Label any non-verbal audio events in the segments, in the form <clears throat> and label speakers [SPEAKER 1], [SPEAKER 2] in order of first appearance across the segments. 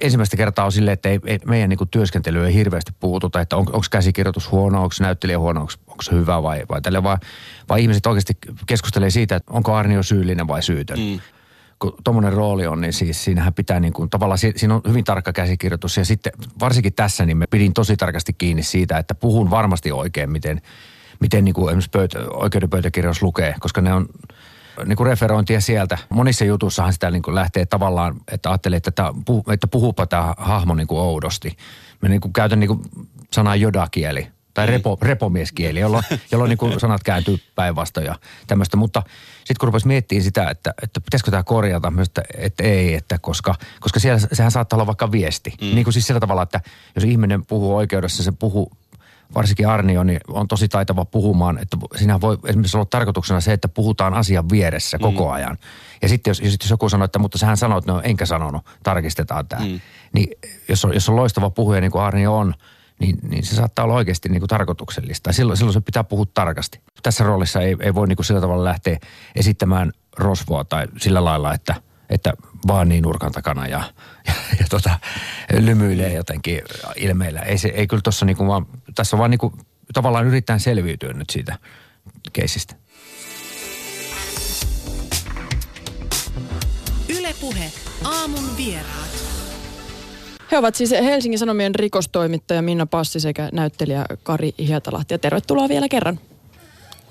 [SPEAKER 1] ensimmäistä kertaa on silleen, että ei, ei, meidän niin työskentely ei hirveästi puututa, että on, onko käsikirjoitus huono, onko näyttelijä huono, onko, se hyvä vai, vai tälle, vaan, vaan ihmiset oikeasti keskustelee siitä, että onko Arnio syyllinen vai syytön. Mm kun tuommoinen rooli on, niin siis siinähän pitää niin kuin, tavallaan, siinä on hyvin tarkka käsikirjoitus. Ja sitten varsinkin tässä, niin me pidin tosi tarkasti kiinni siitä, että puhun varmasti oikein, miten, miten niin kuin esimerkiksi pöytä, oikeudenpöytäkirjaus lukee, koska ne on niin kuin referointia sieltä. Monissa jutussahan sitä niin kuin lähtee tavallaan, että ajattelee, että, tämä, että puhupa tämä hahmo niin kuin oudosti. Mä niin kuin käytän niin kuin sanaa jodakieli tai mm. repo, repomieskieli, jolloin, jolloin niin kuin sanat kääntyy päinvastoin ja tämmöistä. Mutta sitten kun rupesi miettimään sitä, että, että pitäisikö tämä korjata, myös että, että ei, että koska, koska siellä, sehän saattaa olla vaikka viesti. Mm. Niin kuin siis sillä tavalla, että jos ihminen puhuu oikeudessa, se puhuu varsinkin Arnio, niin on tosi taitava puhumaan, että siinä voi esimerkiksi olla tarkoituksena se, että puhutaan asian vieressä mm. koko ajan. Ja sitten jos, jos joku sanoo, että mutta sähän sanoit, no enkä sanonut, tarkistetaan tämä. Mm. Niin jos on, jos on loistava puhuja niin kuin Arnio on, niin, niin se saattaa olla oikeasti niin kuin tarkoituksellista. Silloin, silloin se pitää puhua tarkasti. Tässä roolissa ei, ei voi niin kuin sillä tavalla lähteä esittämään rosvoa tai sillä lailla, että, että vaan niin nurkan takana ja, <laughs> ja, ja tota, lymyilee jotenkin ilmeillä. Ei, se, ei kyllä tuossa niinku vaan, tässä vaan niinku, tavallaan yritetään selviytyä nyt siitä keisistä.
[SPEAKER 2] Ylepuhe aamun vieraat.
[SPEAKER 3] He ovat siis Helsingin Sanomien rikostoimittaja Minna Passi sekä näyttelijä Kari Hietalahti. Ja tervetuloa vielä kerran.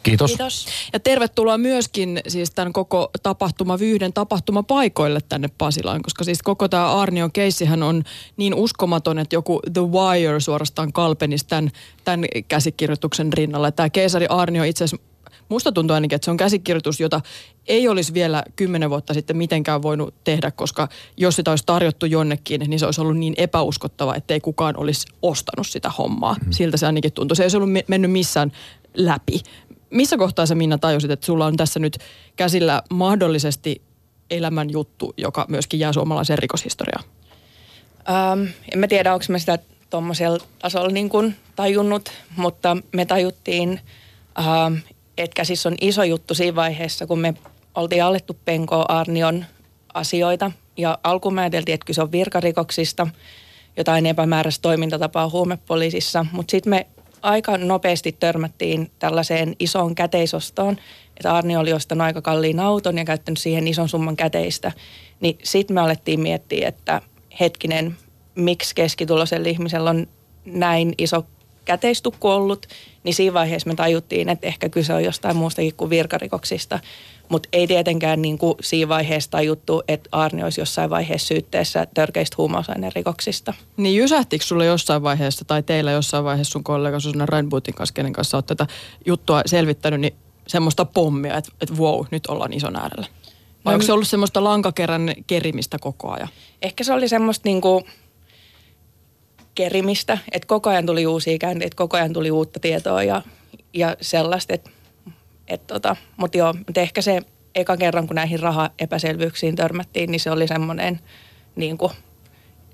[SPEAKER 1] Kiitos.
[SPEAKER 3] Kiitos. Ja tervetuloa myöskin siis tämän koko tapahtuma vyyhden tapahtumapaikoille tänne Pasilaan, koska siis koko tämä Arnion keissihän on niin uskomaton, että joku The Wire suorastaan kalpenisi tämän, tämän käsikirjoituksen rinnalla. Tämä keisari Arnio itse asiassa musta tuntuu ainakin, että se on käsikirjoitus, jota ei olisi vielä kymmenen vuotta sitten mitenkään voinut tehdä, koska jos sitä olisi tarjottu jonnekin, niin se olisi ollut niin epäuskottava, että ei kukaan olisi ostanut sitä hommaa. Mm. Siltä se ainakin tuntuu. Se ei olisi ollut mennyt missään läpi. Missä kohtaa sä Minna tajusit, että sulla on tässä nyt käsillä mahdollisesti elämän juttu, joka myöskin jää suomalaiseen rikoshistoriaan?
[SPEAKER 4] Ähm, en mä tiedä, onko mä sitä tuommoisella tasolla niin kuin tajunnut, mutta me tajuttiin, ähm, että käsissä on iso juttu siinä vaiheessa, kun me oltiin alettu penkoa Arnion asioita. Ja alkuun mä ajateltiin, että kyse on virkarikoksista, jotain epämääräistä toimintatapaa huumepoliisissa, mutta sitten me aika nopeasti törmättiin tällaiseen isoon käteisostoon, että Arni oli ostanut aika kalliin auton ja käyttänyt siihen ison summan käteistä. Niin sitten me alettiin miettiä, että hetkinen, miksi keskituloisella ihmisellä on näin iso käteistukku ollut, niin siinä vaiheessa me tajuttiin, että ehkä kyse on jostain muustakin kuin virkarikoksista. Mutta ei tietenkään niin kuin siinä vaiheessa tajuttu, että Arni olisi jossain vaiheessa syytteessä törkeistä huumausainerikoksista.
[SPEAKER 3] Niin jysähtikö sulle jossain vaiheessa tai teillä jossain vaiheessa sun kollega Susanna Rainbootin kanssa, kenen kanssa olet tätä juttua selvittänyt, niin semmoista pommia, että, että wow, nyt ollaan ison äärellä? Vai no, onko se ollut semmoista lankakerran kerimistä koko ajan?
[SPEAKER 4] Ehkä se oli semmoista niin kuin kerimistä, että koko ajan tuli uusia käänteitä, koko ajan tuli uutta tietoa ja, ja sellaista, että et tota, mutta joo, mutta ehkä se eka kerran, kun näihin rahaepäselvyyksiin törmättiin, niin se oli semmoinen niin kuin,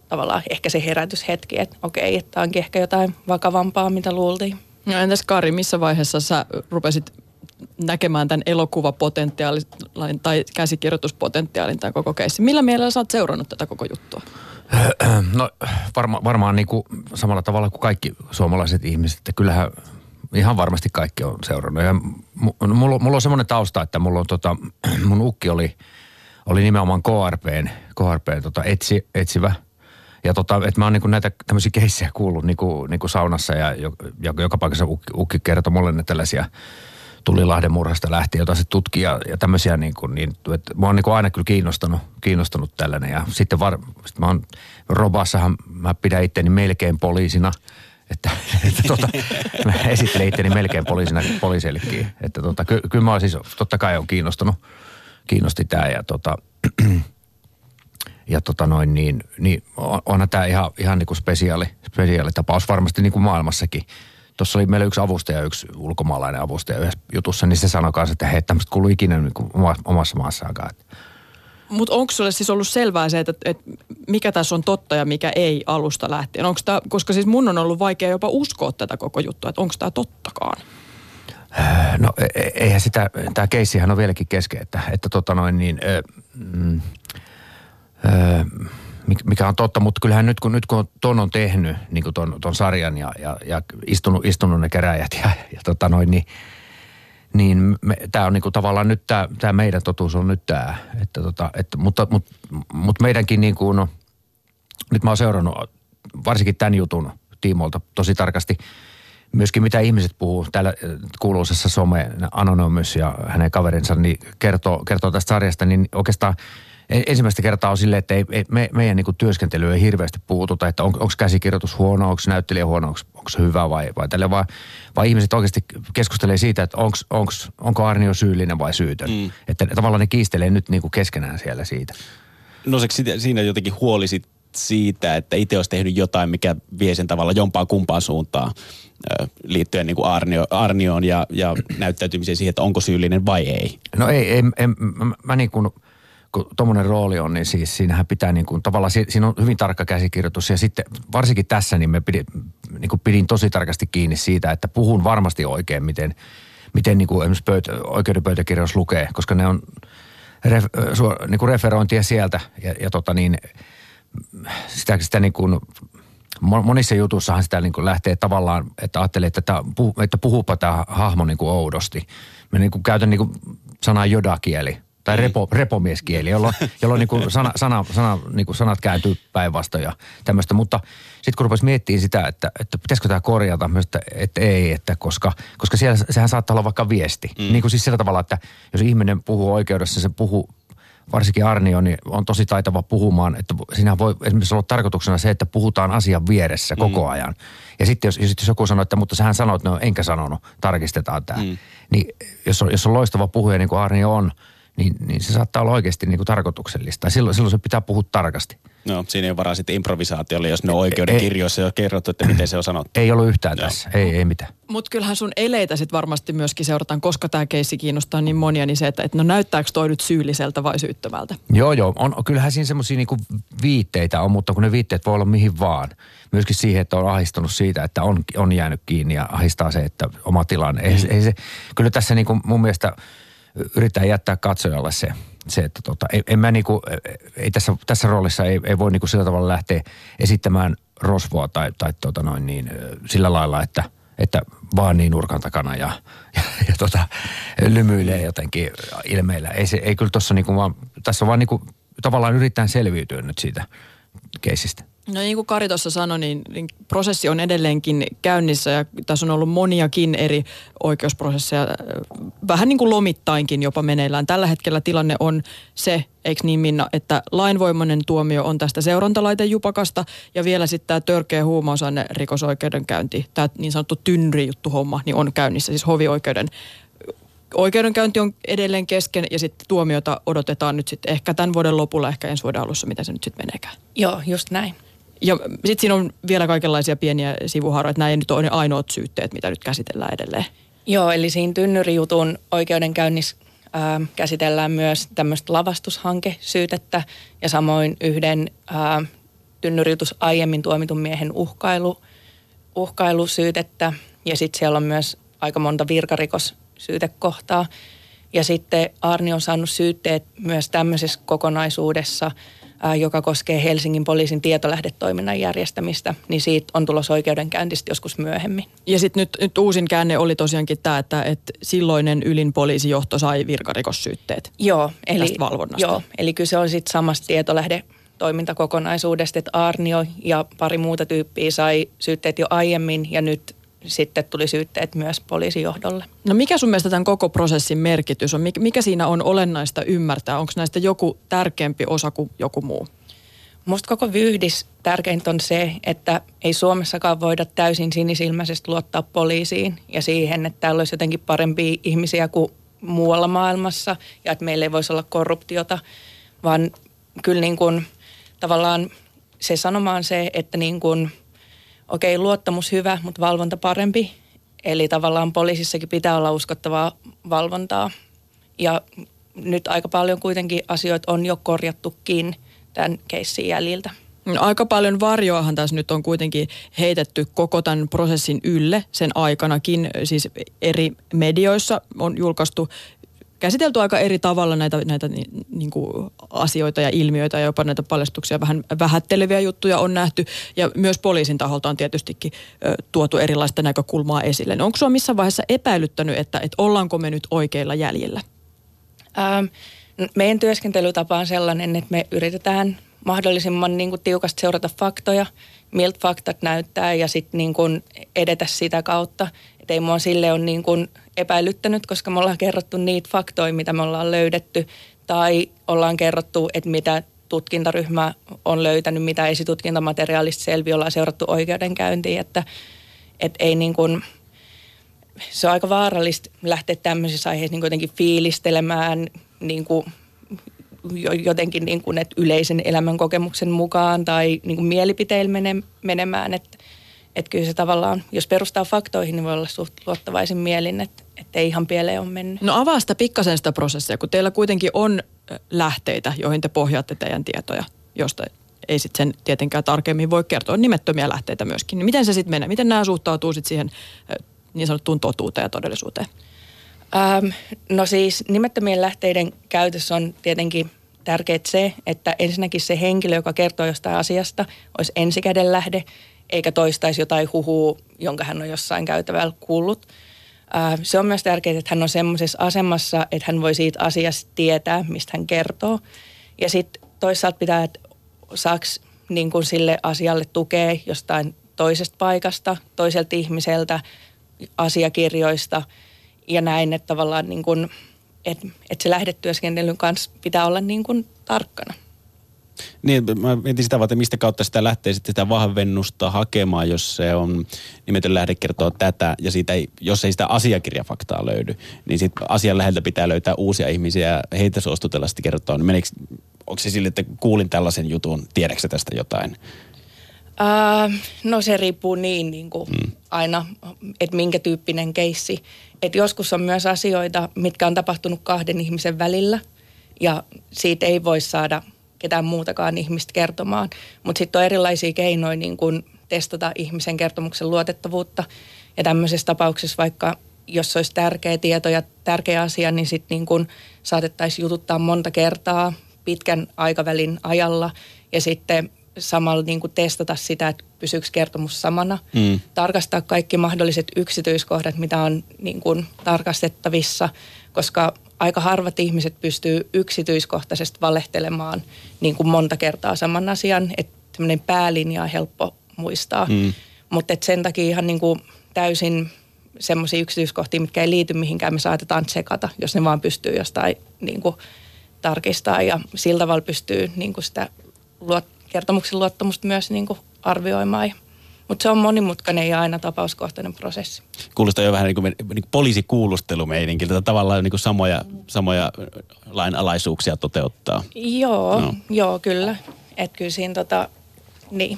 [SPEAKER 4] tavallaan ehkä se herätyshetki, että okei, että tämä onkin ehkä jotain vakavampaa, mitä luultiin.
[SPEAKER 3] No entäs Kari, missä vaiheessa sä rupesit näkemään tämän elokuvapotentiaalin tai käsikirjoituspotentiaalin tämän koko keissin? Millä mielellä sä oot seurannut tätä koko juttua? <clears throat>
[SPEAKER 1] No varma, varmaan niin kuin samalla tavalla kuin kaikki suomalaiset ihmiset, että kyllähän ihan varmasti kaikki on seurannut. Ja mulla, mulla on semmoinen tausta, että mulla on tota, <clears throat> mun ukki oli, oli nimenomaan KRPn, KRPn tota, etsi, etsivä. Ja tota, että mä oon niinku näitä tämmöisiä keissejä kuullut niinku, niinku saunassa ja joka, joka paikassa ukki, ukki kertoi mulle ne tällaisia Tulilahden murhasta lähtien, jota se tutkii ja, ja tämmöisiä niin kuin, niin, että mä oon niin kuin aina kyllä kiinnostanut, kiinnostanut tällainen. Ja sitten var, sit mä oon, Robassahan mä pidän itteni melkein poliisina – että, <laughs> että tota, mä esittelen itteni melkein poliisina poliiseillekin. Että tota, ky, kyllä mä siis totta kai on kiinnostunut, kiinnosti tämä ja tota, <clears throat> ja tota noin niin, niin onhan tämä ihan, ihan niin kuin spesiaali, spesiaali tapaus varmasti niin kuin maailmassakin. Tuossa oli meillä yksi avustaja, yksi ulkomaalainen avustaja yhdessä jutussa, niin se sanoi kanssa, että hei, tämmöistä kuuluu ikinä niin kuin omassa maassaan. Että
[SPEAKER 3] mutta onko sulle siis ollut selvää se, että, että mikä tässä on totta ja mikä ei alusta lähtien? Onko tää, koska siis mun on ollut vaikea jopa uskoa tätä koko juttua, että onko tämä tottakaan?
[SPEAKER 1] Äh, no e, e, eihän sitä, tämä keissihän on vieläkin kesken, että, että tota noin niin, ö, mm, ö, mikä on totta, mutta kyllähän nyt kun, nyt kun ton on tehnyt, niin kuin ton, ton sarjan ja, ja, ja istunut, istunut ne keräjät ja, ja tota noin, niin, niin tämä on niinku tavallaan nyt tämä meidän totuus on nyt tämä. Että tota, että, mutta, mutta, mutta meidänkin niin kuin, no, nyt mä oon seurannut varsinkin tämän jutun tiimoilta tosi tarkasti myöskin mitä ihmiset puhuu täällä kuuluisessa some Anonymous ja hänen kaverinsa niin kertoo, kertoo tästä sarjasta, niin oikeastaan – ensimmäistä kertaa on silleen, että ei, ei, me, meidän niin työskentelyä ei hirveästi puututa, että on, onko käsikirjoitus huono, onko näyttelijä huono, onko, se hyvä vai, vai tälle, vaan, vaan ihmiset oikeasti keskustelee siitä, että onks, onks, onko Arnio syyllinen vai syytön. Mm. Että tavallaan ne kiistelee nyt niin kuin keskenään siellä siitä.
[SPEAKER 5] No se siinä jotenkin huolisit siitä, että itse olisi tehnyt jotain, mikä vie sen tavalla jompaan kumpaan suuntaan liittyen niin kuin Arnio, Arnioon ja, ja näyttäytymiseen siihen, että onko syyllinen vai ei?
[SPEAKER 1] No ei, ei mä, mä, mä niin kuin – kun tuommoinen rooli on, niin siis siinähän pitää niin kuin, tavallaan, siinä on hyvin tarkka käsikirjoitus. Ja sitten varsinkin tässä niin me pidin, niin kuin pidin tosi tarkasti kiinni siitä, että puhun varmasti oikein, miten, miten niin kuin esimerkiksi pöytä, oikeudenpöytäkirjoissa lukee, koska ne on ref, su, niin kuin referointia sieltä. Ja, ja tota niin, sitä, sitä niin kuin, monissa jutussahan sitä niin kuin lähtee tavallaan, että ajattelee, että, tämä, että puhuupa tämä hahmo niin kuin oudosti. Mä niin kuin käytän niin kuin sanaa jodakieli tai mm. repo, repomieskieli, jolloin, jolloin niin kuin sana, sana, sana, niin kuin sanat kääntyy päinvastoin ja tämmöistä. Mutta sitten kun rupesi miettimään sitä, että, että pitäisikö tämä korjata, myös, että, että ei, että koska, koska siellä sehän saattaa olla vaikka viesti. Mm. Niin kuin siis sillä tavalla, että jos ihminen puhuu oikeudessa, se puhuu varsinkin Arnio, niin on tosi taitava puhumaan, että siinä voi esimerkiksi olla tarkoituksena se, että puhutaan asian vieressä mm. koko ajan. Ja sitten jos, jos joku sanoo, että mutta sähän sanoit, no enkä sanonut, tarkistetaan tämä. Mm. Niin jos on, jos on loistava puhuja niin kuin Arnio on, niin, niin se saattaa olla oikeasti niin kuin tarkoituksellista. Silloin, silloin se pitää puhua tarkasti.
[SPEAKER 5] No, siinä ei ole varaa sitten improvisaatiolle, jos ne on oikeuden kirjoissa jo kerrottu, että miten se on sanottu.
[SPEAKER 1] Ei ollut yhtään Joo. tässä, ei, ei mitään.
[SPEAKER 3] Mutta kyllähän sun eleitä sitten varmasti myöskin seurataan, koska tämä keissi kiinnostaa niin monia, niin se, että, että no näyttääkö toi nyt syylliseltä vai syyttömältä?
[SPEAKER 1] Joo, joo. On, kyllähän siinä semmoisia niinku viitteitä on, mutta kun ne viitteet voi olla mihin vaan. Myöskin siihen, että on ahistunut siitä, että on, on jäänyt kiinni ja ahistaa se, että oma tilanne. Ei, mm. ei se, kyllä tässä niinku mun mielestä – yritetään jättää katsojalle se, se että tota, ei, en mä niinku, ei tässä, tässä roolissa ei, ei voi niinku sillä tavalla lähteä esittämään rosvoa tai, tai tota noin niin, sillä lailla, että, että vaan niin nurkan takana ja, ja, ja tota, lymyilee jotenkin ilmeillä. Ei, se, ei kyllä tuossa niinku vaan, tässä vaan niinku, tavallaan yritetään selviytyä nyt siitä keisistä.
[SPEAKER 3] No niin kuin Kari tuossa sanoi, niin, niin prosessi on edelleenkin käynnissä ja tässä on ollut moniakin eri oikeusprosesseja, äh, vähän niin kuin lomittainkin jopa meneillään. Tällä hetkellä tilanne on se, eikö niin Minna, että lainvoimainen tuomio on tästä seurantalaitejupakasta ja vielä sitten tämä törkeä huumausaine rikosoikeudenkäynti, tämä niin sanottu tynri-juttu homma, niin on käynnissä, siis hovioikeuden oikeudenkäynti on edelleen kesken ja sitten tuomiota odotetaan nyt sitten ehkä tämän vuoden lopulla, ehkä ensi vuoden alussa, mitä se nyt sitten meneekään.
[SPEAKER 4] Joo, just näin.
[SPEAKER 3] Ja sitten siinä on vielä kaikenlaisia pieniä sivuhaaroja, että nämä ei nyt ole ne ainoat syytteet, mitä nyt käsitellään edelleen.
[SPEAKER 4] Joo, eli siinä tynnyrijutun oikeudenkäynnissä ää, käsitellään myös tämmöistä lavastushankesyytettä ja samoin yhden ää, tynnyrijutus aiemmin tuomitun miehen uhkailu, uhkailusyytettä ja sitten siellä on myös aika monta virkarikossyytekohtaa. Ja sitten Arni on saanut syytteet myös tämmöisessä kokonaisuudessa – joka koskee Helsingin poliisin tietolähdetoiminnan järjestämistä, niin siitä on tulossa oikeudenkäyntistä joskus myöhemmin.
[SPEAKER 3] Ja sitten nyt, nyt uusin käänne oli tosiaankin tämä, että, että silloinen ylin poliisijohto sai virkarikossyytteet
[SPEAKER 4] joo, eli,
[SPEAKER 3] tästä valvonnasta.
[SPEAKER 4] Joo, eli kyse on sitten samasta tietolähde toimintakokonaisuudesta, että Arnio ja pari muuta tyyppiä sai syytteet jo aiemmin ja nyt sitten tuli syytteet myös poliisijohdolle.
[SPEAKER 3] No mikä sun mielestä tämän koko prosessin merkitys on? Mikä siinä on olennaista ymmärtää? Onko näistä joku tärkeämpi osa kuin joku muu?
[SPEAKER 4] Musta koko vyhdis tärkeintä on se, että ei Suomessakaan voida täysin sinisilmäisesti luottaa poliisiin ja siihen, että täällä olisi jotenkin parempia ihmisiä kuin muualla maailmassa ja että meillä ei voisi olla korruptiota, vaan kyllä niin kuin tavallaan se sanoma on se, että niin kuin – okei, okay, luottamus hyvä, mutta valvonta parempi. Eli tavallaan poliisissakin pitää olla uskottavaa valvontaa. Ja nyt aika paljon kuitenkin asioita on jo korjattukin tämän keissin jäljiltä.
[SPEAKER 3] No, aika paljon varjoahan tässä nyt on kuitenkin heitetty koko tämän prosessin ylle sen aikanakin. Siis eri medioissa on julkaistu käsitelty aika eri tavalla näitä, näitä niin, niin kuin asioita ja ilmiöitä ja jopa näitä paljastuksia vähän vähätteleviä juttuja on nähty. Ja myös poliisin taholta on tietystikin ö, tuotu erilaista näkökulmaa esille. No onko sinua missään vaiheessa epäilyttänyt, että, että ollaanko me nyt oikeilla jäljillä?
[SPEAKER 4] Ähm, meidän työskentelytapa on sellainen, että me yritetään mahdollisimman niin kuin tiukasti seurata faktoja, miltä faktat näyttää ja sitten niin edetä sitä kautta. Että ei mua sille ole niin kuin epäilyttänyt, koska me ollaan kerrottu niitä faktoja, mitä me ollaan löydetty, tai ollaan kerrottu, että mitä tutkintaryhmä on löytänyt, mitä esitutkintamateriaalista selviä, ollaan seurattu oikeudenkäyntiin, että, että ei niin kuin, se on aika vaarallista lähteä tämmöisissä aiheissa niin jotenkin fiilistelemään niin kuin jotenkin niin kuin, että yleisen elämän kokemuksen mukaan tai niin kuin mielipiteillä mene, menemään. Että, että kyllä se tavallaan, jos perustaa faktoihin, niin voi olla suht luottavaisin mielin, että, että ei ihan pieleen ole mennyt.
[SPEAKER 3] No avaa sitä pikkasen sitä prosessia, kun teillä kuitenkin on lähteitä, joihin te pohjaatte teidän tietoja, josta ei sitten sen tietenkään tarkemmin voi kertoa, nimettömiä lähteitä myöskin. Niin miten se sitten menee? Miten nämä suhtautuu sitten siihen niin sanottuun totuuteen ja todellisuuteen?
[SPEAKER 4] Ähm, no siis nimettömien lähteiden käytössä on tietenkin tärkeää se, että ensinnäkin se henkilö, joka kertoo jostain asiasta, olisi ensikäden lähde, eikä toistaisi jotain huhua, jonka hän on jossain käytävällä kuullut. Se on myös tärkeää, että hän on semmoisessa asemassa, että hän voi siitä asiasta tietää, mistä hän kertoo. Ja sitten toisaalta pitää, että saaks niin kuin sille asialle tukea jostain toisesta paikasta, toiselta ihmiseltä, asiakirjoista ja näin, että tavallaan niin kuin, että, että se lähdetyöskentelyn kanssa pitää olla niin kuin tarkkana.
[SPEAKER 5] Niin, mä mietin sitä että mistä kautta sitä lähtee sitten sitä vahvennusta hakemaan, jos se on nimetön lähde kertoo tätä ja siitä ei, jos ei sitä asiakirjafaktaa löydy, niin sitten asian läheltä pitää löytää uusia ihmisiä ja heitä suostutella sitten kertoa. Niin meneekö, onko se sille, että kuulin tällaisen jutun, tiedätkö tästä jotain?
[SPEAKER 4] Uh, no se riippuu niin, niin kuin mm. aina, että minkä tyyppinen keissi. Et joskus on myös asioita, mitkä on tapahtunut kahden ihmisen välillä ja siitä ei voi saada ketään muutakaan ihmistä kertomaan. Mutta sitten on erilaisia keinoja niin kuin testata ihmisen kertomuksen luotettavuutta. Ja tämmöisessä tapauksessa vaikka jos olisi tärkeä tieto ja tärkeä asia, niin sitten niin saatettaisiin jututtaa monta kertaa pitkän aikavälin ajalla. Ja sitten samalla niin kuin testata sitä, että pysyykö kertomus samana. Mm. Tarkastaa kaikki mahdolliset yksityiskohdat, mitä on niin kuin tarkastettavissa, koska aika harvat ihmiset pystyy yksityiskohtaisesti valehtelemaan niin kuin monta kertaa saman asian, että tämmöinen päälinja on helppo muistaa. Mm. Mutta sen takia ihan niin kuin täysin semmoisia yksityiskohtia, mitkä ei liity mihinkään, me saatetaan tsekata, jos ne vaan pystyy jostain niin kuin tarkistaa ja sillä tavalla pystyy niin kuin sitä luot, kertomuksen luottamusta myös niin kuin arvioimaan. Mutta se on monimutkainen ja aina tapauskohtainen prosessi.
[SPEAKER 5] Kuulostaa jo vähän niin kuin, niin kuin poliisikuulustelumeininki, tavallaan niin kuin samoja, samoja lainalaisuuksia toteuttaa.
[SPEAKER 4] Joo, no. joo kyllä. Että kyllä siinä tota, niin,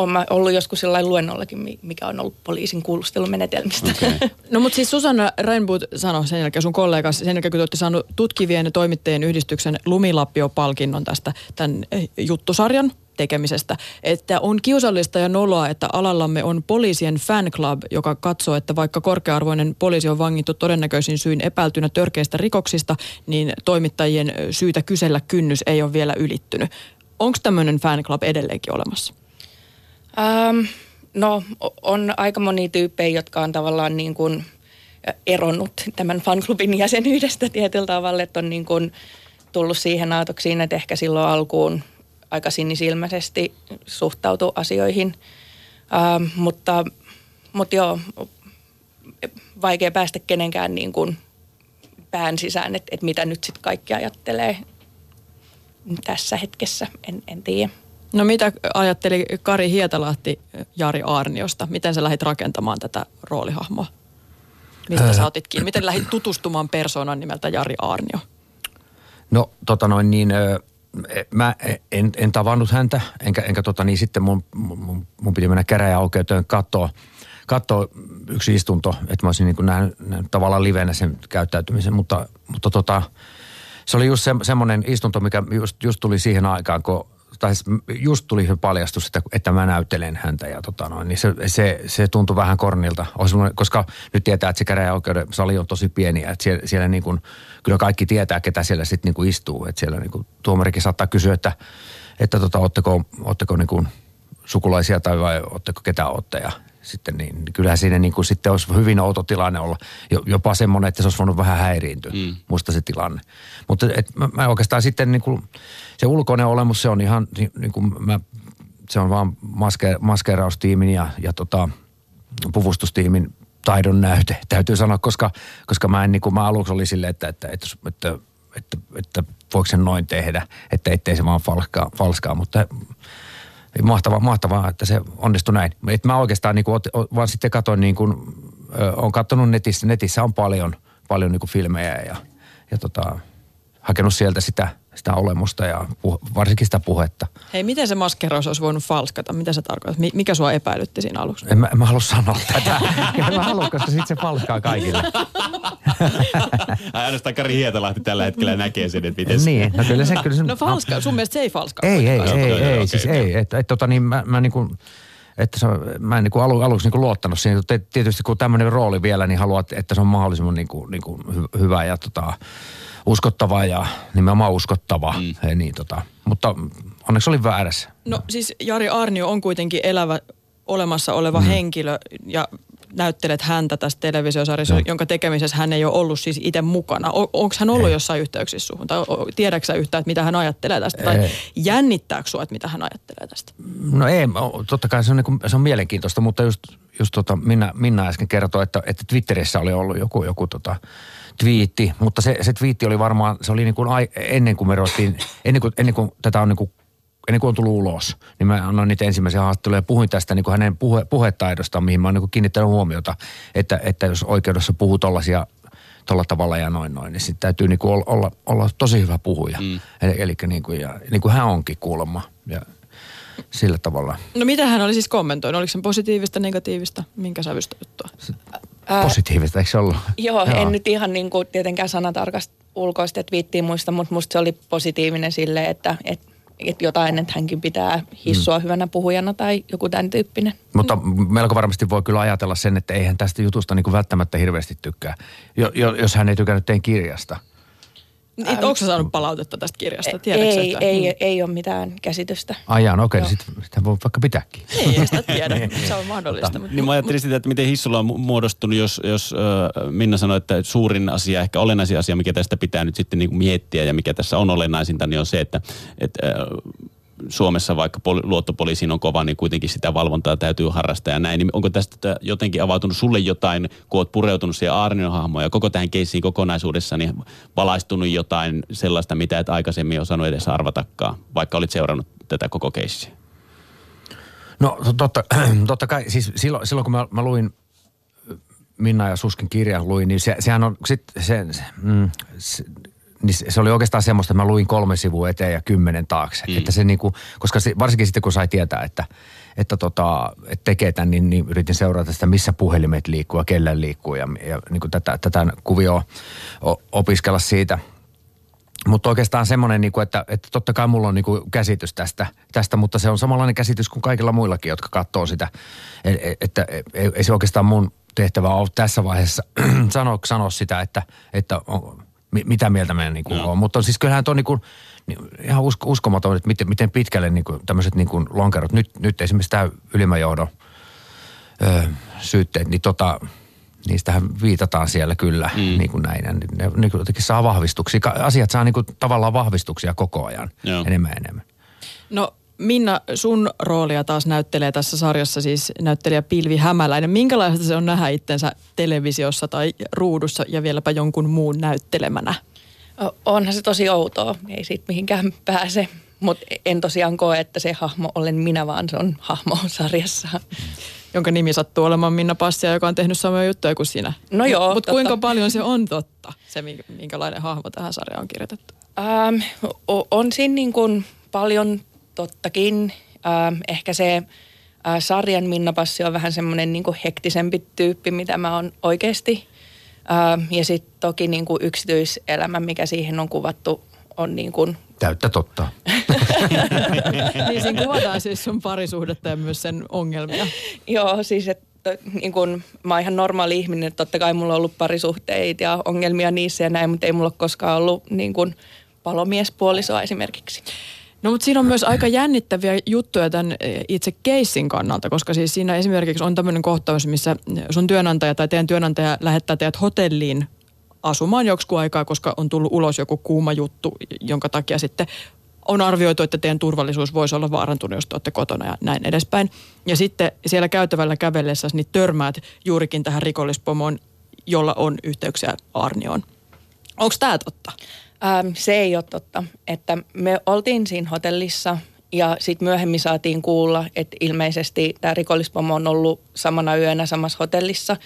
[SPEAKER 4] olen ollut joskus sellainen luennollakin, mikä on ollut poliisin kuulustelumenetelmistä. Okay.
[SPEAKER 3] No mutta siis Susanna Rainboot sanoi sen jälkeen sun kollegas, sen jälkeen kun te olette saanut tutkivien ja toimittajien yhdistyksen Lumilappio-palkinnon tästä tämän eh, juttusarjan tekemisestä, että on kiusallista ja noloa, että alallamme on poliisien fan club, joka katsoo, että vaikka korkearvoinen poliisi on vangittu todennäköisin syyn epäiltynä törkeistä rikoksista, niin toimittajien syytä kysellä kynnys ei ole vielä ylittynyt. Onko tämmöinen fan club edelleenkin olemassa?
[SPEAKER 4] Ähm, no on aika moni tyyppejä, jotka on tavallaan niin kuin eronnut tämän fanklubin jäsenyydestä <laughs> tietyllä tavalla, että on niin kuin tullut siihen aatoksiin, että ehkä silloin alkuun aika sinisilmäisesti suhtautu asioihin. Ähm, mutta, mutta joo, vaikea päästä kenenkään niin kuin pään sisään, että, että mitä nyt sitten kaikki ajattelee tässä hetkessä, en, en tiedä.
[SPEAKER 3] No mitä ajatteli Kari Hietalahti Jari Aarniosta? Miten sä lähdit rakentamaan tätä roolihahmoa? Mistä äh. sä otit kiinni? Miten lähdit tutustumaan persoonan nimeltä Jari Aarnio?
[SPEAKER 1] No tota noin niin, mä en, en tavannut häntä, enkä, enkä tota niin sitten mun, mun, mun piti mennä käräjäoikeuteen katsoa, katsoa yksi istunto, että mä olisin niin nähnyt, nähnyt tavallaan livenä sen käyttäytymisen, mutta, mutta tota, se oli just se, semmoinen istunto, mikä just, just tuli siihen aikaan, kun tai siis just tuli se paljastus, että, että mä näyttelen häntä ja tota noin, niin se, se, se tuntui vähän kornilta, koska nyt tietää, että se käräjäoikeuden sali on tosi pieni että siellä, siellä niin kuin, kyllä kaikki tietää, ketä siellä sitten niin kuin istuu, että siellä niin kuin tuomarikin saattaa kysyä, että, että tota, ootteko, ootteko niin kuin sukulaisia tai vai ootteko ketä ootte? Ja sitten niin kyllähän siinä niin kuin sitten olisi hyvin outo tilanne olla. Jopa semmoinen, että se olisi voinut vähän häiriintyä, mm. musta se tilanne. Mutta et mä, mä oikeastaan sitten niin kuin, se ulkoinen olemus, se on ihan niin, niin kuin mä, se on vaan maske, maskeeraustiimin ja, ja tota, puvustustiimin taidon näyte, täytyy sanoa, koska, koska mä en niin kuin, mä aluksi oli silleen, että, että, että, että, että, että voiko sen noin tehdä, että ettei se vaan falskaa, falskaa mutta mahtavaa, mahtavaa, että se onnistui näin. Et mä oikeastaan niin kuin, vaan sitten katsoin, niin kuin, olen katsonut netissä, netissä on paljon, paljon niin kuin filmejä ja, ja tota, hakenut sieltä sitä, sitä olemusta ja puh, varsinkin sitä puhetta.
[SPEAKER 3] Hei, miten se maskeraus olisi voinut falskata? Mitä se tarkoittaa? Mikä sua epäilytti siinä aluksi?
[SPEAKER 1] En mä, en mä halua sanoa tätä. <laughs> en mä halua, koska sitten se falskaa kaikille. <laughs>
[SPEAKER 5] Ainoastaan Kari Hietalahti tällä hetkellä näkee sen, että miten.
[SPEAKER 1] Niin, no kyllä se... Kyllä se
[SPEAKER 3] no falska, sun mielestä se ei falskaa?
[SPEAKER 1] Ei, ei, ei, ei, ei, siis ei. Että et, tota niin, mä, mä niin kuin, että se, mä en niin kuin alu, aluksi niin kuin luottanut siihen. Tietysti kun tämmöinen rooli vielä, niin haluat, että se on mahdollisimman niin kuin, niin kuin hyvä ja tota, uskottava ja nimenomaan uskottava. Mm. He, niin, tota, mutta onneksi oli väärässä.
[SPEAKER 3] No siis Jari Arnio on kuitenkin elävä olemassa oleva mm. henkilö ja näyttelet häntä tässä televisiosarjassa, no. jonka tekemisessä hän ei ole ollut siis itse mukana. O, Onko hän ollut ei. jossain yhteyksissä suhun? Tai tiedätkö yhtään, että mitä hän ajattelee tästä? Ei. Tai jännittääkö sinua, että mitä hän ajattelee tästä?
[SPEAKER 1] No ei, totta kai se on, niin kuin, se on mielenkiintoista, mutta just, just tota Minna, Minna äsken kertoi, että, että Twitterissä oli ollut joku, joku tota, twiitti, mutta se, se twiitti oli varmaan, se oli niin kuin ai, ennen kuin me ruvettiin, ennen kuin, ennen kuin tätä on niin kuin ennen kuin on tullut ulos, niin mä annoin niitä ensimmäisiä haastatteluja ja puhuin tästä niin kuin hänen puhe, puhetaidostaan, mihin mä oon niin kiinnittänyt huomiota, että, että jos oikeudessa puhuu tollaisia tuolla tavalla ja noin noin, niin sitten täytyy niin kuin olla, olla, olla, tosi hyvä puhuja. Mm. Eli, eli niin kuin, ja, niin kuin hän onkin kuulemma. Ja sillä tavalla.
[SPEAKER 3] No mitä hän oli siis kommentoinut? Oliko se positiivista, negatiivista? Minkä sävystä juttua?
[SPEAKER 1] Positiivista, eikö se ollut?
[SPEAKER 4] Joo, joo. en nyt ihan niin kuin tietenkään sanatarkasti ulkoista viittiin muista, mutta musta se oli positiivinen sille, että, että että jotain, että hänkin pitää hissua mm. hyvänä puhujana tai joku tämän tyyppinen.
[SPEAKER 1] Mutta melko varmasti voi kyllä ajatella sen, että eihän tästä jutusta niin kuin välttämättä hirveästi tykkää, jo, jos hän ei tykännyt teidän kirjasta.
[SPEAKER 3] Niin, onko saanut palautetta tästä kirjasta?
[SPEAKER 4] Tiedätkö ei, ei, ei, ei ole mitään käsitystä.
[SPEAKER 1] Ajan, okei, okay, sitten sit voi vaikka pitääkin.
[SPEAKER 3] Ei, ei sitä tiedä, <laughs> se on mahdollista. Mutta...
[SPEAKER 5] Niin mä ajattelin sitä, että miten hissulla on muodostunut, jos, jos äh, Minna sanoi, että suurin asia, ehkä olennaisin asia, mikä tästä pitää nyt sitten niin miettiä ja mikä tässä on olennaisinta, niin on se, että, että äh, Suomessa vaikka poli- luottopoliisiin on kova, niin kuitenkin sitä valvontaa täytyy harrastaa ja näin. Niin onko tästä jotenkin avautunut sulle jotain, kun olet pureutunut siihen Aarnion hahmoon ja koko tähän keissiin kokonaisuudessa, niin valaistunut jotain sellaista, mitä et aikaisemmin osannut edes arvatakaan, vaikka olit seurannut tätä koko keissiä?
[SPEAKER 1] No totta, <clears throat> totta kai, siis silloin, silloin kun mä, mä luin Minna ja Suskin kirjan luin, niin se, sehän on sit, se, se, mm, se, niin se oli oikeastaan semmoista, että mä luin kolme sivua eteen ja kymmenen taakse. Mm. Että se niinku, koska se, varsinkin sitten kun sai tietää, että, että, tota, että tekee tämän, niin, niin yritin seurata sitä, missä puhelimet liikkuu ja kellä liikkuu ja, ja niin kuin tätä, tätä kuvioa opiskella siitä. Mutta oikeastaan semmoinen, niin kuin, että, että totta kai mulla on niin kuin käsitys tästä, tästä, mutta se on samanlainen käsitys kuin kaikilla muillakin, jotka katsoo sitä. E, e, että, että ei se oikeastaan mun tehtävä ole tässä vaiheessa <clears throat> sanoa, sanoa sitä, että, että on, mitä mieltä meidän niin kuin on. Mutta siis kyllähän tuo niin kuin, niin ihan usko, uskomaton, että miten, miten pitkälle niin kuin, tämmöiset niin kuin lonkerot, nyt, nyt esimerkiksi tämä ylimäjohdon öö, syytteet, niin tota, niistähän viitataan siellä kyllä mm. niin kuin näin. Ne, ne niin kuin jotenkin saa vahvistuksia. Asiat saa niin kuin tavallaan vahvistuksia koko ajan Joo. enemmän enemmän.
[SPEAKER 3] No Minna, sun roolia taas näyttelee tässä sarjassa siis näyttelijä Pilvi Hämäläinen. Minkälaista se on nähdä itsensä televisiossa tai ruudussa ja vieläpä jonkun muun näyttelemänä?
[SPEAKER 4] Onhan se tosi outoa, ei siitä mihinkään pääse. Mutta en tosiaan koe, että se hahmo olen minä, vaan se on hahmo sarjassa.
[SPEAKER 3] Jonka nimi sattuu olemaan Minna Passia, joka on tehnyt samoja juttuja kuin sinä.
[SPEAKER 4] No joo.
[SPEAKER 3] Mutta kuinka paljon se on totta, se minkälainen hahmo tähän sarjaan on kirjoitettu?
[SPEAKER 4] Ähm, on siinä niin kuin paljon tottakin. Äh, ehkä se äh, sarjan Minna Passi on vähän semmoinen niin hektisempi tyyppi, mitä mä oon oikeasti. Äh, ja sitten toki niin kuin yksityiselämä, mikä siihen on kuvattu, on niin kuin
[SPEAKER 1] Täyttä totta. <laughs>
[SPEAKER 3] niin siinä kuvataan siis sun parisuhdetta ja myös sen ongelmia.
[SPEAKER 4] Joo, siis että niin kun, mä oon ihan normaali ihminen, että totta kai mulla on ollut parisuhteita ja ongelmia niissä ja näin, mutta ei mulla ole koskaan ollut niin kun, palomiespuolisoa esimerkiksi.
[SPEAKER 3] No mutta siinä on myös aika jännittäviä juttuja tämän eh, itse keissin kannalta, koska siis siinä esimerkiksi on tämmöinen kohtaus, missä sun työnantaja tai teidän työnantaja lähettää teidät hotelliin asumaan joksikin aikaa, koska on tullut ulos joku kuuma juttu, jonka takia sitten on arvioitu, että teidän turvallisuus voisi olla vaarantunut, jos te olette kotona ja näin edespäin. Ja sitten siellä käytävällä kävellessä niin törmäät juurikin tähän rikollispomoon, jolla on yhteyksiä Arnioon. Onko tämä totta?
[SPEAKER 4] Ähm, se ei ole totta. Että me oltiin siinä hotellissa ja sitten myöhemmin saatiin kuulla, että ilmeisesti tämä rikollispomo on ollut samana yönä samassa hotellissa,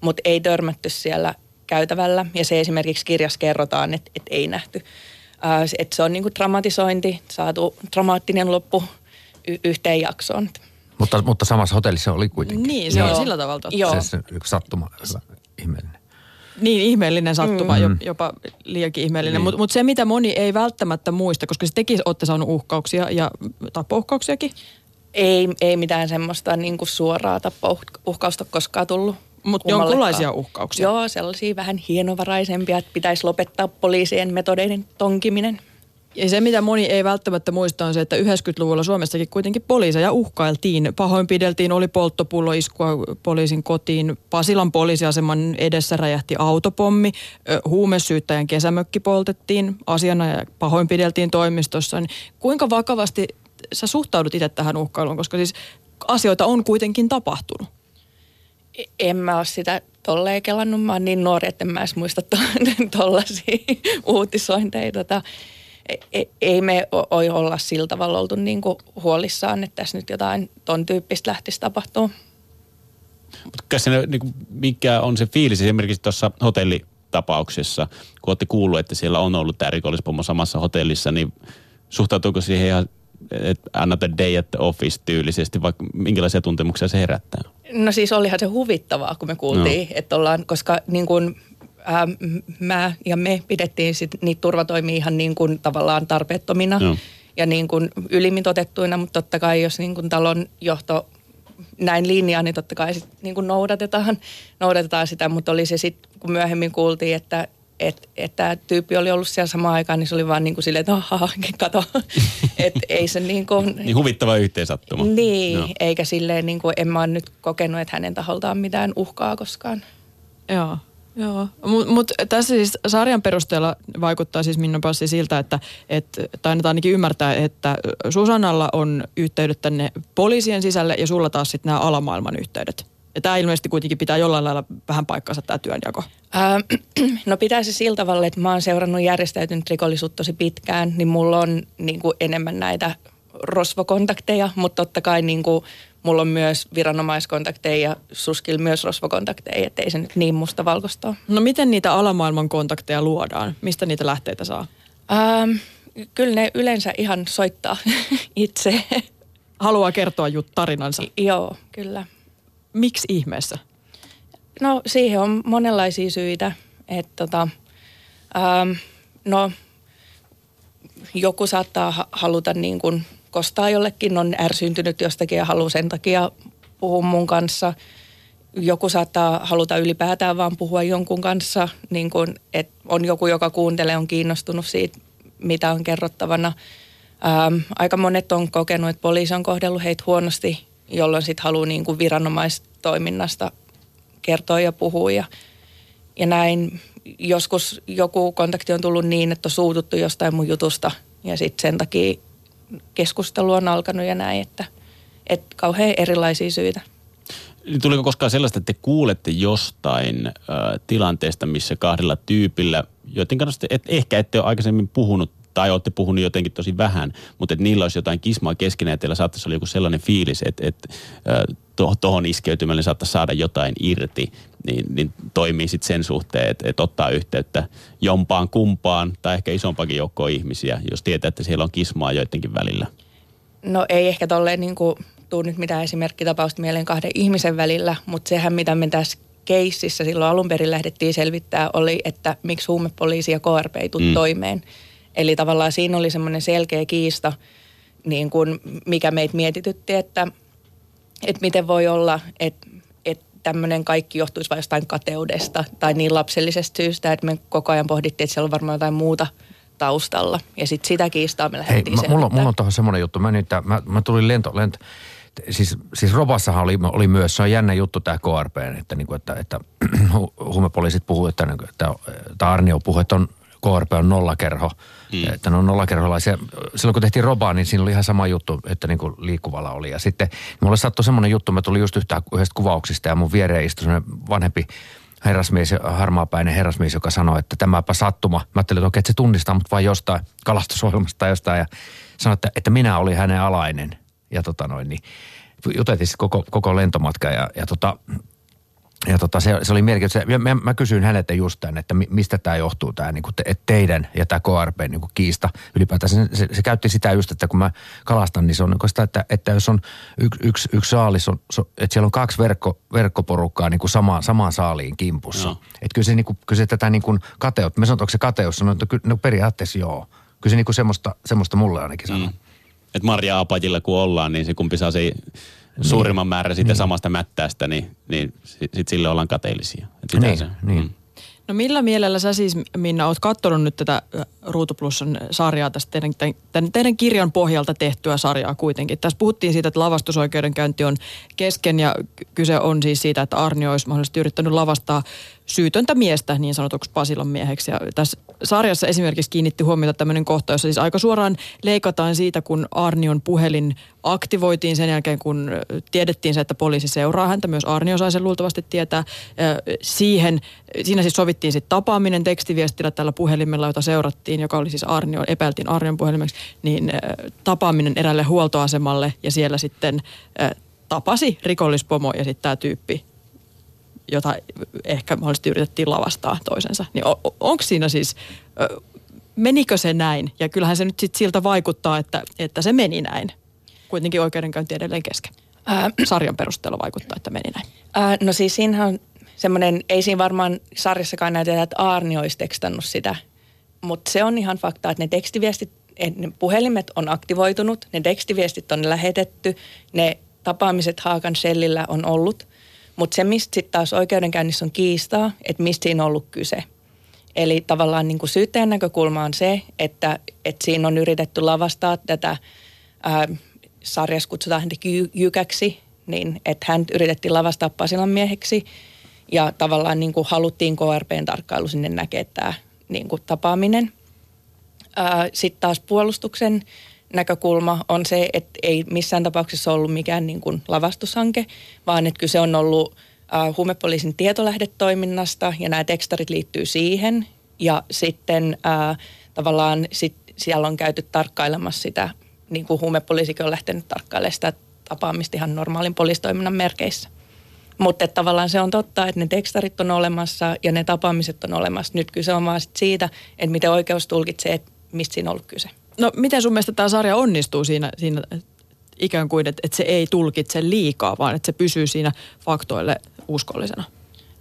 [SPEAKER 4] mutta ei törmätty siellä käytävällä. Ja se esimerkiksi kirjassa kerrotaan, että, että ei nähty. Äh, että se on niinku dramatisointi, saatu dramaattinen loppu y- yhteen jaksoon.
[SPEAKER 1] Mutta, mutta samassa hotellissa oli kuitenkin.
[SPEAKER 3] Niin, se
[SPEAKER 4] Joo.
[SPEAKER 3] on sillä tavalla totta.
[SPEAKER 4] Joo.
[SPEAKER 1] Se, se yksi sattuma, hyvä, ihmeellinen.
[SPEAKER 3] Niin ihmeellinen sattuma, mm. jopa liiankin ihmeellinen.
[SPEAKER 5] Niin.
[SPEAKER 3] Mutta mut se, mitä moni ei välttämättä muista, koska se tekin olette saanut uhkauksia ja tappouhkauksiakin.
[SPEAKER 4] Ei, ei mitään semmoista niinku suoraa tappouhkausta koskaan tullut.
[SPEAKER 3] Mutta jonkunlaisia uhkauksia.
[SPEAKER 4] Joo, sellaisia vähän hienovaraisempia, että pitäisi lopettaa poliisien metodeiden tonkiminen.
[SPEAKER 3] Ja se, mitä moni ei välttämättä muista, on se, että 90-luvulla Suomessakin kuitenkin poliiseja uhkailtiin. Pahoinpideltiin, oli polttopulloiskua poliisin kotiin. Pasilan poliisiaseman edessä räjähti autopommi. Huumesyyttäjän kesämökki poltettiin. Asiana ja pahoinpideltiin toimistossa. Niin kuinka vakavasti sä suhtaudut itse tähän uhkailuun? Koska siis asioita on kuitenkin tapahtunut.
[SPEAKER 4] E- En mä ole sitä tolleen kelannut. Mä oon niin nuori, että en mä edes muista <laughs> tollaisia uutisointeja. Tota, ei me oi olla sillä tavalla oltu niinku huolissaan, että tässä nyt jotain ton tyyppistä lähtisi tapahtuu.
[SPEAKER 5] Mutta niin kuin, mikä on se fiilis esimerkiksi tuossa hotellitapauksessa, kun olette kuullut, että siellä on ollut tämä rikollispomo samassa hotellissa, niin suhtautuuko siihen ihan, että another day at the office tyylisesti, vaikka minkälaisia tuntemuksia se herättää?
[SPEAKER 4] No siis olihan se huvittavaa, kun me kuultiin, no. että ollaan, koska niin kuin, ää, m- mä ja me pidettiin sit niitä turvatoimia ihan niin kuin tavallaan tarpeettomina
[SPEAKER 5] Joo.
[SPEAKER 4] ja niin kuin ylimitotettuina, mutta totta kai jos niin kuin talon johto näin linjaa, niin totta kai sit niin kuin noudatetaan, noudatetaan sitä, mutta oli se sitten, kun myöhemmin kuultiin, että että et tämä tyyppi oli ollut siellä samaan aikaan, niin se oli vaan niin kuin silleen, että ahaa, <laughs> kato. <laughs> että ei se niin kuin,
[SPEAKER 5] Niin huvittava yhteensattuma.
[SPEAKER 4] niin,
[SPEAKER 5] Joo.
[SPEAKER 4] eikä silleen niin kuin, en mä ole nyt kokenut, että hänen taholtaan mitään uhkaa koskaan.
[SPEAKER 3] Joo. Joo, mutta mut tässä siis sarjan perusteella vaikuttaa siis Minna Passi siltä, että, että tai ainakin ymmärtää, että Susannalla on yhteydet tänne poliisien sisälle ja sulla taas sitten nämä alamaailman yhteydet. Ja tämä ilmeisesti kuitenkin pitää jollain lailla vähän paikkansa tämä työnjako.
[SPEAKER 4] Ää, <clears throat> no pitää se sillä tavalla, että mä oon seurannut järjestäytynyt rikollisuutta tosi pitkään, niin mulla on niin kuin enemmän näitä rosvokontakteja, mutta totta kai niin kuin, mulla on myös viranomaiskontakteja ja suskil myös rosvokontakteja, ettei se nyt niin mustavalkoista ole.
[SPEAKER 3] No miten niitä alamaailman kontakteja luodaan? Mistä niitä lähteitä saa?
[SPEAKER 4] Ähm, kyllä ne yleensä ihan soittaa <laughs> itse.
[SPEAKER 3] Haluaa kertoa jut tarinansa.
[SPEAKER 4] Joo, kyllä.
[SPEAKER 3] Miksi ihmeessä?
[SPEAKER 4] No siihen on monenlaisia syitä. Että tota, ähm, no, joku saattaa ha- haluta niin kuin kostaa jollekin, on ärsyyntynyt jostakin ja haluaa sen takia puhua mun kanssa. Joku saattaa haluta ylipäätään vaan puhua jonkun kanssa, niin kuin, että on joku, joka kuuntelee, on kiinnostunut siitä, mitä on kerrottavana. Ähm, aika monet on kokenut, että poliisi on kohdellut heitä huonosti, jolloin sitten haluaa niin kuin viranomaistoiminnasta kertoa ja puhua ja, ja näin. Joskus joku kontakti on tullut niin, että on suututtu jostain mun jutusta ja sitten sen takia keskustelu on alkanut ja näin, että, että kauhean erilaisia syitä.
[SPEAKER 5] Tuliko koskaan sellaista, että te kuulette jostain äh, tilanteesta, missä kahdella tyypillä, joiden kanssa et, ehkä ette ole aikaisemmin puhunut tai olette puhunut jotenkin tosi vähän, mutta että niillä olisi jotain kismaa keskenään ja teillä saattaisi olla joku sellainen fiilis, että, että to, tohon iskeytymällä saattaisi saada jotain irti, niin, niin toimii sitten sen suhteen, että, että ottaa yhteyttä jompaan kumpaan tai ehkä isompakin joukkoon ihmisiä, jos tietää, että siellä on kismaa joidenkin välillä.
[SPEAKER 4] No ei ehkä tolleen niin kuin, tuu nyt mitään esimerkkitapausta mieleen kahden ihmisen välillä, mutta sehän mitä me tässä keississä silloin alun perin lähdettiin selvittää oli, että miksi huumepoliisi ja KRP ei tule
[SPEAKER 5] Mm.
[SPEAKER 4] toimeen. Eli tavallaan siinä oli semmoinen selkeä kiista, niin kuin mikä meitä mietitytti, että, että miten voi olla, että tämmöinen kaikki johtuisi vain jostain kateudesta tai niin lapsellisesta syystä, että me koko ajan pohdittiin, että siellä on varmaan jotain muuta taustalla. Ja sitten sitä kiistaa me
[SPEAKER 1] Hei,
[SPEAKER 4] lähdettiin
[SPEAKER 1] mä, mulla, on- mulla on tuohon semmoinen juttu. Mä, nyt, mä, mä tulin lento, lento siis, siis Robassahan oli, oli myös, se on jännä juttu tämä KRP, että, niin kuin, että, että <clears throat> hu- huumepoliisit puhuu, että, niin kuin, että, että Arnio puhuu, että on, KRP on nollakerho. Mm. Että ne on nollakerholaisia. Silloin kun tehtiin Robaa, niin siinä oli ihan sama juttu, että niin kuin liikkuvalla oli. Ja sitten mulle sattui semmoinen juttu, mä tulin just yhtään yhdestä kuvauksista ja mun viereen istui semmoinen vanhempi herrasmies, harmaapäinen herrasmies, joka sanoi, että tämäpä sattuma. Mä ajattelin, että okei, että se tunnistaa mut vain jostain kalastusohjelmasta tai jostain. Ja sanoi, että, että minä olin hänen alainen. Ja tota noin, niin juteltiin sitten koko, koko lentomatka ja, ja tota, ja tota, se, se oli mielenkiintoista. Mä, mä kysyin häneltä just tämän, että mi- mistä tämä johtuu, tämä niin te, teidän ja tämä KRP niin kiista ylipäätään. Se, se, se, käytti sitä just, että kun mä kalastan, niin se on niin sitä, että, että jos on yksi, yksi, yksi saalis, on, so, että siellä on kaksi verkko, verkkoporukkaa niin kuin sama, samaan saaliin kimpussa.
[SPEAKER 5] Joo.
[SPEAKER 1] Että kyllä se, niin kuin, kyllä se tätä niin kuin kateutta, mä sanon, että onko se kateus, sanon, että kyllä, no periaatteessa joo. Kyllä se niin kuin semmoista, semmoista mulle ainakin sanoo.
[SPEAKER 5] Mm. Että Marja Apatilla kun ollaan, niin se kumpi saa se suurimman määrän siitä samasta mättäästä, niin, niin sitten sit sille ollaan kateellisia. Et
[SPEAKER 1] Niin,
[SPEAKER 5] se,
[SPEAKER 1] niin.
[SPEAKER 5] Mm.
[SPEAKER 3] No millä mielellä sä siis, Minna, oot katsonut nyt tätä ö, Ruutu Plusan sarjaa tästä teidän, tämän, teidän kirjan pohjalta tehtyä sarjaa kuitenkin. Tässä puhuttiin siitä, että lavastusoikeudenkäynti on kesken ja kyse on siis siitä, että Arnio olisi mahdollisesti yrittänyt lavastaa syytöntä miestä niin sanotuksi Pasilan mieheksi. Ja tässä sarjassa esimerkiksi kiinnitti huomiota tämmöinen kohta, jossa siis aika suoraan leikataan siitä, kun Arnion puhelin aktivoitiin sen jälkeen, kun tiedettiin se, että poliisi seuraa häntä. Myös Arnio sai sen luultavasti tietää. Siihen, siinä siis sovittiin sitten tapaaminen tekstiviestillä tällä puhelimella, jota seurattiin, joka oli siis Arnio, epäiltiin Arnion puhelimeksi, niin tapaaminen erälle huoltoasemalle ja siellä sitten tapasi rikollispomo ja sitten tämä tyyppi jota ehkä mahdollisesti yritettiin lavastaa toisensa. Niin o- o- onko siinä siis, menikö se näin? Ja kyllähän se nyt sit siltä vaikuttaa, että, että se meni näin. Kuitenkin oikeudenkäynti edelleen kesken.
[SPEAKER 4] Ää,
[SPEAKER 3] Sarjan perusteella vaikuttaa, että meni näin.
[SPEAKER 4] Ää, no siis siinähän on semmoinen, ei siinä varmaan sarjassakaan näytetä, että Arni olisi tekstannut sitä, mutta se on ihan fakta, että ne tekstiviestit, et ne puhelimet on aktivoitunut, ne tekstiviestit on lähetetty, ne tapaamiset Haakan Shellillä on ollut, mutta se, mistä sitten taas oikeudenkäynnissä on kiistaa, että mistä siinä on ollut kyse. Eli tavallaan niin kuin näkökulma on se, että, että siinä on yritetty lavastaa tätä, ää, sarjassa kutsutaan häntä jy- jykäksi, niin että hän yritettiin lavastaa Pasilan mieheksi ja tavallaan niin kuin haluttiin KRPn tarkkailu sinne näkee tämä niin kuin tapaaminen. Sitten taas puolustuksen näkökulma on se, että ei missään tapauksessa ollut mikään niin kuin lavastushanke, vaan että kyse on ollut äh, huumepoliisin tietolähdetoiminnasta ja nämä tekstarit liittyy siihen. Ja sitten äh, tavallaan sit siellä on käyty tarkkailemassa sitä, niin kuin huumepoliisikin on lähtenyt tarkkailemaan sitä tapaamista ihan normaalin poliisitoiminnan merkeissä. Mutta tavallaan se on totta, että ne tekstarit on olemassa ja ne tapaamiset on olemassa. Nyt kyse on vaan sit siitä, että miten oikeus tulkitsee, että mistä siinä on ollut kyse.
[SPEAKER 3] No miten sun mielestä tämä sarja onnistuu siinä, siinä ikään kuin, että, että se ei tulkitse liikaa, vaan että se pysyy siinä faktoille uskollisena?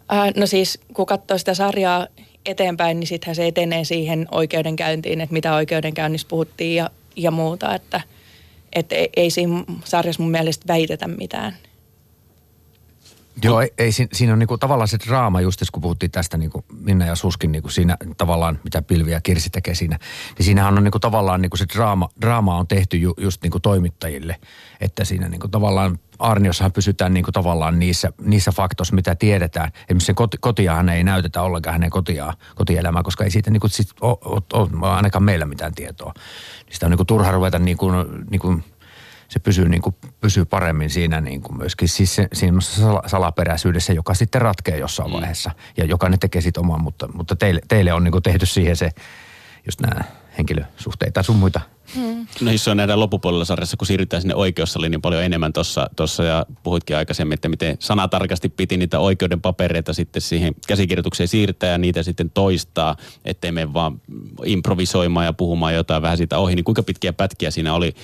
[SPEAKER 4] Ää, no siis, kun katsoo sitä sarjaa eteenpäin, niin sittenhän se etenee siihen oikeudenkäyntiin, että mitä oikeudenkäynnissä puhuttiin ja, ja muuta, että et ei, ei siinä sarjassa mun mielestä väitetä mitään.
[SPEAKER 1] Joo, ei, ei siinä, on niinku tavallaan se draama just, kun puhuttiin tästä niinku Minna ja Suskin niinku siinä tavallaan, mitä Pilvi ja Kirsi tekee siinä. Niin siinähän on niinku tavallaan niinku se draama, draama on tehty ju, just niinku toimittajille. Että siinä niinku tavallaan Arniossahan pysytään niinku tavallaan niissä, niissä faktoissa, mitä tiedetään. Esimerkiksi sen koti, kotiahan ei näytetä ollenkaan hänen kotiaan, kotielämää, koska ei siitä niinku sit ole, ole, ole ainakaan meillä mitään tietoa. Niin sitä on niinku turha ruveta niinku, niinku se pysyy, niin kuin, pysyy paremmin siinä niin kuin myöskin siis se, siinä sala- salaperäisyydessä, joka sitten ratkeaa jossain vaiheessa. Ja jokainen tekee sitten oman, mutta, mutta teille, teille on niin kuin tehty siihen se, just nämä henkilösuhteita ja sun muita.
[SPEAKER 5] No se on nähdään loppupuolella sarjassa, kun siirrytään sinne oikeussaliin niin paljon enemmän tuossa tossa, ja puhuitkin aikaisemmin, että miten sanatarkasti piti niitä oikeuden papereita sitten siihen käsikirjoitukseen siirtää ja niitä sitten toistaa, ettei me vaan improvisoimaan ja puhumaan jotain vähän siitä ohi. Niin kuinka pitkiä pätkiä siinä oli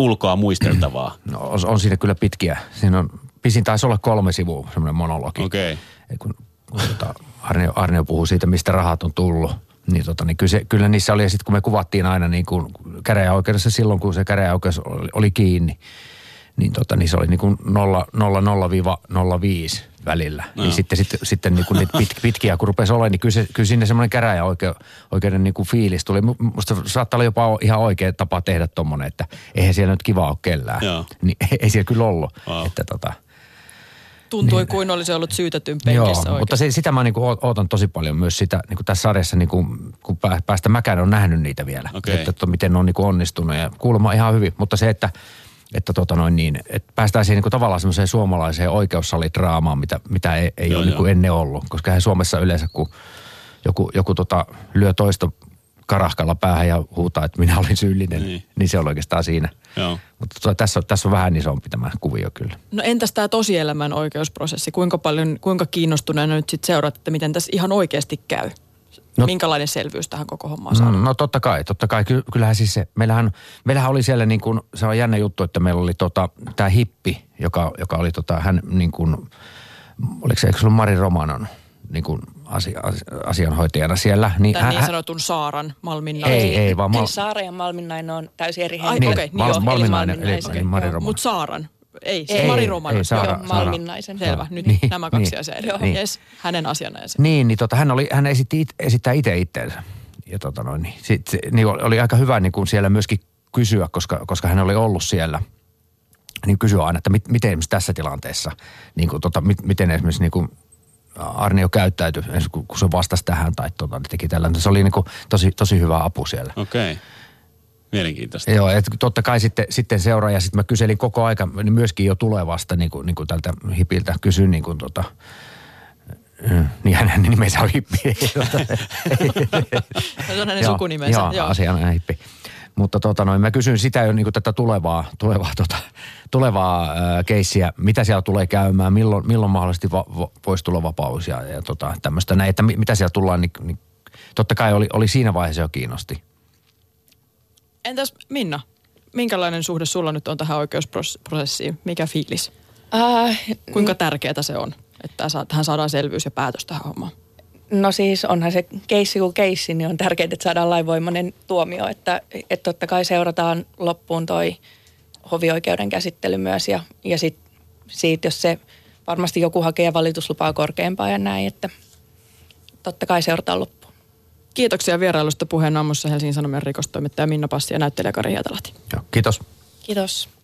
[SPEAKER 5] ulkoa muisteltavaa? <clears throat>
[SPEAKER 1] No, on, on siinä kyllä pitkiä. Siinä on, pisin taisi olla kolme sivua, semmoinen monologi.
[SPEAKER 5] Okei.
[SPEAKER 1] Et Kun, kun tota, Arnio, Arnio puhuu siitä, mistä rahat on tullut. Niin, tota, niin kyllä, se, kyllä niissä oli, ja sitten kun me kuvattiin aina niin kuin käräjäoikeudessa silloin, kun se käräjäoikeus oli, oli kiinni, niin, tota, niin se oli niin kuin 0,0-0,5 välillä. No. Niin sitten, sitten, sitten niin kuin niitä pit, pitkiä, kun rupesi olemaan, niin kyllä, se, kyllä sinne semmoinen käräjäoikeuden niin kuin fiilis tuli. Musta saattaa olla jopa ihan oikea tapa tehdä tommonen, että eihän siellä nyt kiva ole kellään.
[SPEAKER 5] Joo.
[SPEAKER 1] Niin <laughs> ei siellä kyllä ollut.
[SPEAKER 5] Wow.
[SPEAKER 1] Että tota,
[SPEAKER 3] Tuntui
[SPEAKER 1] Niin.
[SPEAKER 3] kuin olisi ollut syytetyn
[SPEAKER 1] Joo,
[SPEAKER 3] penkissä
[SPEAKER 1] mutta se, sitä mä niinku ootan tosi paljon myös sitä, niinku tässä sarjassa, niinku, kun pää- päästä mäkään on nähnyt niitä vielä.
[SPEAKER 5] Okei.
[SPEAKER 1] Että, että miten ne on niinku onnistunut ja kuulemma ihan hyvin. Mutta se, että, että, tota noin niin, että päästään siihen niinku tavallaan semmoiseen suomalaiseen oikeussalidraamaan, mitä, mitä ei, ei
[SPEAKER 5] Joo,
[SPEAKER 1] ole niinku
[SPEAKER 5] joo.
[SPEAKER 1] ennen ollut. Koska eihän Suomessa yleensä, kun joku, joku tota, lyö toista karahkalla päähän ja huutaa, että minä olin syyllinen,
[SPEAKER 5] Niin.
[SPEAKER 1] niin, niin se on oikeastaan siinä.
[SPEAKER 5] Joo.
[SPEAKER 1] Mutta tota, tässä, on, tässä on vähän isompi tämä kuvio kyllä.
[SPEAKER 3] No entäs tämä tosielämän oikeusprosessi? Kuinka paljon, kuinka kiinnostuneena nyt sitten seuraat, että miten tässä ihan oikeasti käy? No,
[SPEAKER 1] No-
[SPEAKER 3] Minkälainen selvyys tähän koko hommaan saadaan?
[SPEAKER 1] Mm, no totta kai, totta kai. Ky- Kyllähän siis se, meillähän, meillähän oli siellä niin kuin, se on jännä juttu, että meillä oli tota, tämä hippi, joka, joka oli tota, hän niin kuin, oliko se, eikö se ollut Mari Romanon niin kuin asia, as- asianhoitajana siellä. Niin
[SPEAKER 3] Tämän niin sanotun Saaran Malmin
[SPEAKER 1] Ei, ei, vaan
[SPEAKER 4] Mal- Saara ja Malminainen on täysin eri
[SPEAKER 3] Ai,
[SPEAKER 4] henkilöitä.
[SPEAKER 3] okei, niin
[SPEAKER 1] Mal-
[SPEAKER 3] joo,
[SPEAKER 1] Malminainen,
[SPEAKER 4] eli
[SPEAKER 1] eli,
[SPEAKER 4] Malminaisen.
[SPEAKER 1] eli Mari. Romanon.
[SPEAKER 3] Mutta Saaran. Ei, siis
[SPEAKER 4] Ei,
[SPEAKER 3] Mari
[SPEAKER 1] ei,
[SPEAKER 3] Romanon.
[SPEAKER 1] ei, Saara-
[SPEAKER 3] Joo,
[SPEAKER 4] Joo,
[SPEAKER 1] Saara.
[SPEAKER 3] Selvä,
[SPEAKER 1] Joo.
[SPEAKER 3] nyt
[SPEAKER 1] Niin,
[SPEAKER 3] nämä kaksi
[SPEAKER 1] niin.
[SPEAKER 3] asiaa eri.
[SPEAKER 1] Niin.
[SPEAKER 3] Yes, hänen asianajansa.
[SPEAKER 1] Niin, niin tota, hän, oli, hän esitti, it, esittää itse itteensä. Ja tota noin, niin, sit, se, niin oli, oli aika hyvä niin kuin siellä myöskin kysyä, koska, koska hän oli ollut siellä. Niin kysyä aina, että mit, miten esimerkiksi tässä tilanteessa, niin kuin, tota, mit, miten esimerkiksi niin kuin Arnio käyttäytyi, kun se vastasi tähän tai tota, niin teki tällä. Se oli niin kuin tosi, tosi hyvä apu siellä.
[SPEAKER 5] Okei. Okay. Mielenkiintoista.
[SPEAKER 1] Joo, että totta kai sitten, sitten seuraaja, sitten mä kyselin koko aika, niin myöskin jo tulevasta, niin kuin, niin kuin tältä hipiltä kysyin niin kuin tota, mm, niin hänen nimensä on hippi. <laughs>
[SPEAKER 3] Se on hänen
[SPEAKER 1] Joo,
[SPEAKER 3] sukunimensä.
[SPEAKER 1] Joo, asiana hippi. Mutta tota noin, mä kysyn sitä jo niin kuin tätä tulevaa, tulevaa, tota, tulevaa ää, keissiä, mitä siellä tulee käymään, milloin, milloin mahdollisesti va, va, voisi tulla vapaus ja, ja tota, tämmöistä näin, että mi, mitä siellä tullaan, niin, niin totta kai oli, oli siinä vaiheessa jo kiinnosti.
[SPEAKER 3] Entäs Minna, minkälainen suhde sulla nyt on tähän oikeusprosessiin? Mikä fiilis?
[SPEAKER 4] Äh,
[SPEAKER 3] Kuinka tärkeää se on, että tähän saadaan selvyys ja päätös tähän hommaan?
[SPEAKER 4] No siis onhan se keissi kuin keissi, niin on tärkeää, että saadaan lainvoimainen tuomio. Että, että totta kai seurataan loppuun toi hovioikeuden käsittely myös ja, ja sit, siitä, jos se varmasti joku hakee valituslupaa korkeampaa ja näin, että totta kai seurataan loppuun.
[SPEAKER 3] Kiitoksia vierailusta puheen aamussa Helsingin Sanomien rikostoimittaja Minna Passi ja näyttelijä Kari Hietalahti.
[SPEAKER 1] Joo, kiitos.
[SPEAKER 4] Kiitos.